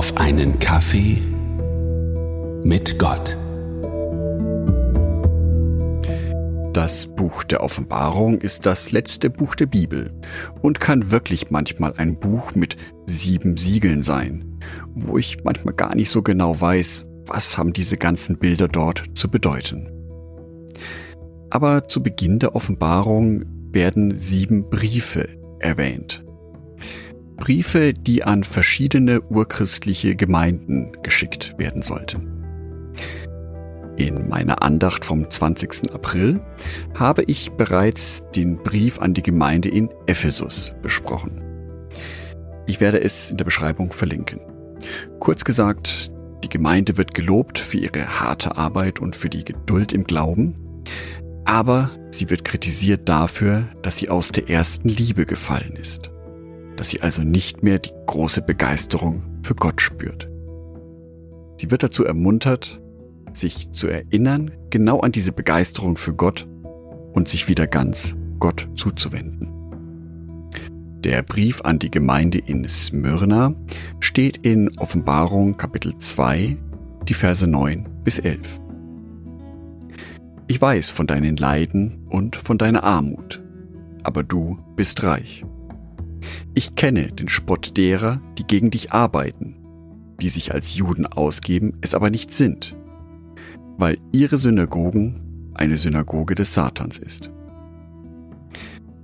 auf einen Kaffee mit Gott. Das Buch der Offenbarung ist das letzte Buch der Bibel und kann wirklich manchmal ein Buch mit sieben Siegeln sein, wo ich manchmal gar nicht so genau weiß, was haben diese ganzen Bilder dort zu bedeuten. Aber zu Beginn der Offenbarung werden sieben Briefe erwähnt. Briefe, die an verschiedene urchristliche Gemeinden geschickt werden sollten. In meiner Andacht vom 20. April habe ich bereits den Brief an die Gemeinde in Ephesus besprochen. Ich werde es in der Beschreibung verlinken. Kurz gesagt, die Gemeinde wird gelobt für ihre harte Arbeit und für die Geduld im Glauben, aber sie wird kritisiert dafür, dass sie aus der ersten Liebe gefallen ist, dass sie also nicht mehr die große Begeisterung für Gott spürt. Sie wird dazu ermuntert, sich zu erinnern, genau an diese Begeisterung für Gott und sich wieder ganz Gott zuzuwenden. Der Brief an die Gemeinde in Smyrna steht in Offenbarung Kapitel 2, die Verse 9 bis 11. Ich weiß von deinen Leiden und von deiner Armut, aber du bist reich. Ich kenne den Spott derer, die gegen dich arbeiten, die sich als Juden ausgeben, es aber nicht sind, weil ihre Synagogen eine Synagoge des Satans ist.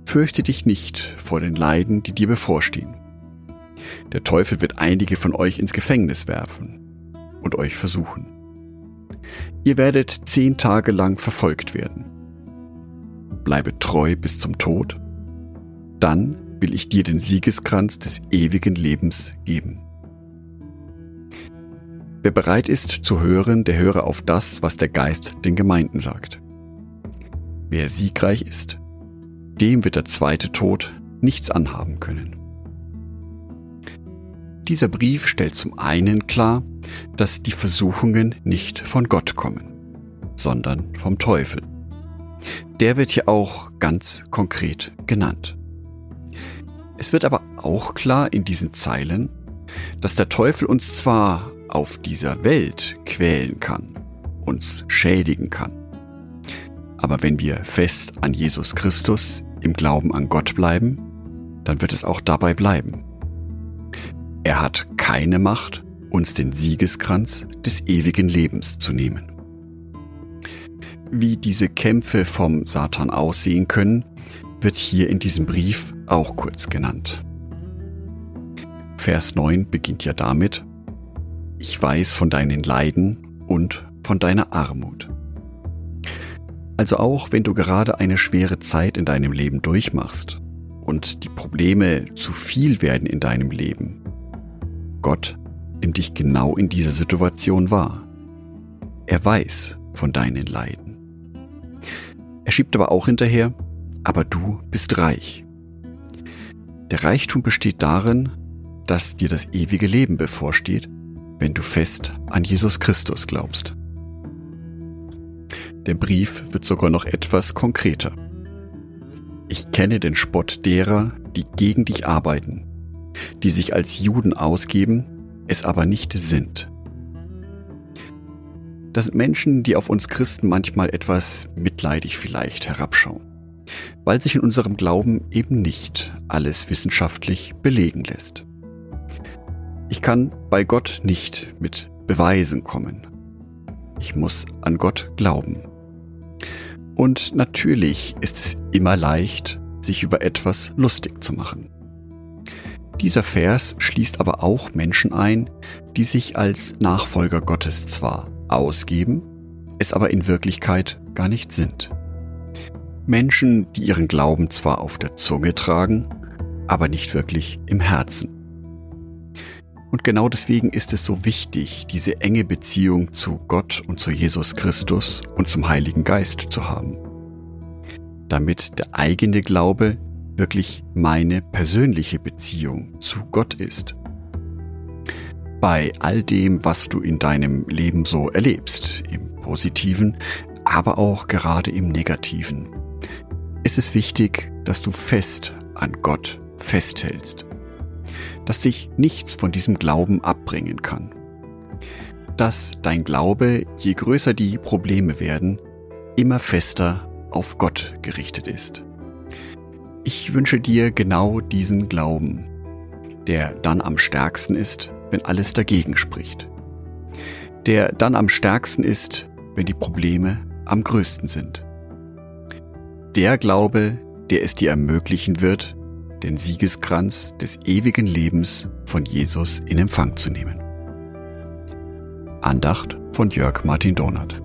Fürchte dich nicht vor den Leiden, die dir bevorstehen. Der Teufel wird einige von euch ins Gefängnis werfen und euch versuchen Ihr werdet zehn Tage lang verfolgt werden. Bleibe treu bis zum Tod, dann will ich dir den Siegeskranz des ewigen Lebens geben. Wer bereit ist zu hören, der höre auf das, was der Geist den Gemeinden sagt. Wer siegreich ist, dem wird der zweite Tod nichts anhaben können. Dieser Brief stellt zum einen klar, dass die Versuchungen nicht von Gott kommen, sondern vom Teufel. Der wird hier auch ganz konkret genannt. Es wird aber auch klar in diesen Zeilen, dass der Teufel uns zwar auf dieser Welt quälen kann, uns schädigen kann, aber wenn wir fest an Jesus Christus im Glauben an Gott bleiben, dann wird es auch dabei bleiben. Er hat keine Macht, uns den Siegeskranz des ewigen Lebens zu nehmen. Wie diese Kämpfe vom Satan aussehen können, wird hier in diesem Brief auch kurz genannt. Vers 9 beginnt ja damit, ich weiß von deinen Leiden und von deiner Armut. Also auch wenn du gerade eine schwere Zeit in deinem Leben durchmachst und die Probleme zu viel werden in deinem Leben, Gott nimmt dich genau in dieser Situation wahr. Er weiß von deinen Leiden. Er schiebt aber auch hinterher, aber du bist reich. Der Reichtum besteht darin, dass dir das ewige Leben bevorsteht, wenn du fest an Jesus Christus glaubst. Der Brief wird sogar noch etwas konkreter. Ich kenne den Spott derer, die gegen dich arbeiten, die sich als Juden ausgeben, es aber nicht sind. Das sind Menschen, die auf uns Christen manchmal etwas mitleidig vielleicht herabschauen, weil sich in unserem Glauben eben nicht alles wissenschaftlich belegen lässt. Ich kann bei Gott nicht mit Beweisen kommen. Ich muss an Gott glauben. Und natürlich ist es immer leicht, sich über etwas lustig zu machen. Dieser Vers schließt aber auch Menschen ein, die sich als Nachfolger Gottes zwar ausgeben, es aber in Wirklichkeit gar nicht sind. Menschen, die ihren Glauben zwar auf der Zunge tragen, aber nicht wirklich im Herzen. Und genau deswegen ist es so wichtig, diese enge Beziehung zu Gott und zu Jesus Christus und zum Heiligen Geist zu haben. Damit der eigene Glaube wirklich meine persönliche Beziehung zu Gott ist. Bei all dem, was du in deinem Leben so erlebst, im positiven, aber auch gerade im negativen, ist es wichtig, dass du fest an Gott festhältst. dass dich nichts von diesem Glauben abbringen kann. Dass dein Glaube, je größer die Probleme werden, immer fester auf Gott gerichtet ist. Ich wünsche dir genau diesen Glauben, der dann am stärksten ist, wenn alles dagegen spricht. Der dann am stärksten ist, wenn die Probleme am größten sind. Der Glaube, der es dir ermöglichen wird, den Siegeskranz des ewigen Lebens von Jesus in Empfang zu nehmen. Andacht von Jörg Martin Donat.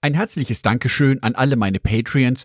Ein herzliches Dankeschön an alle meine Patreons,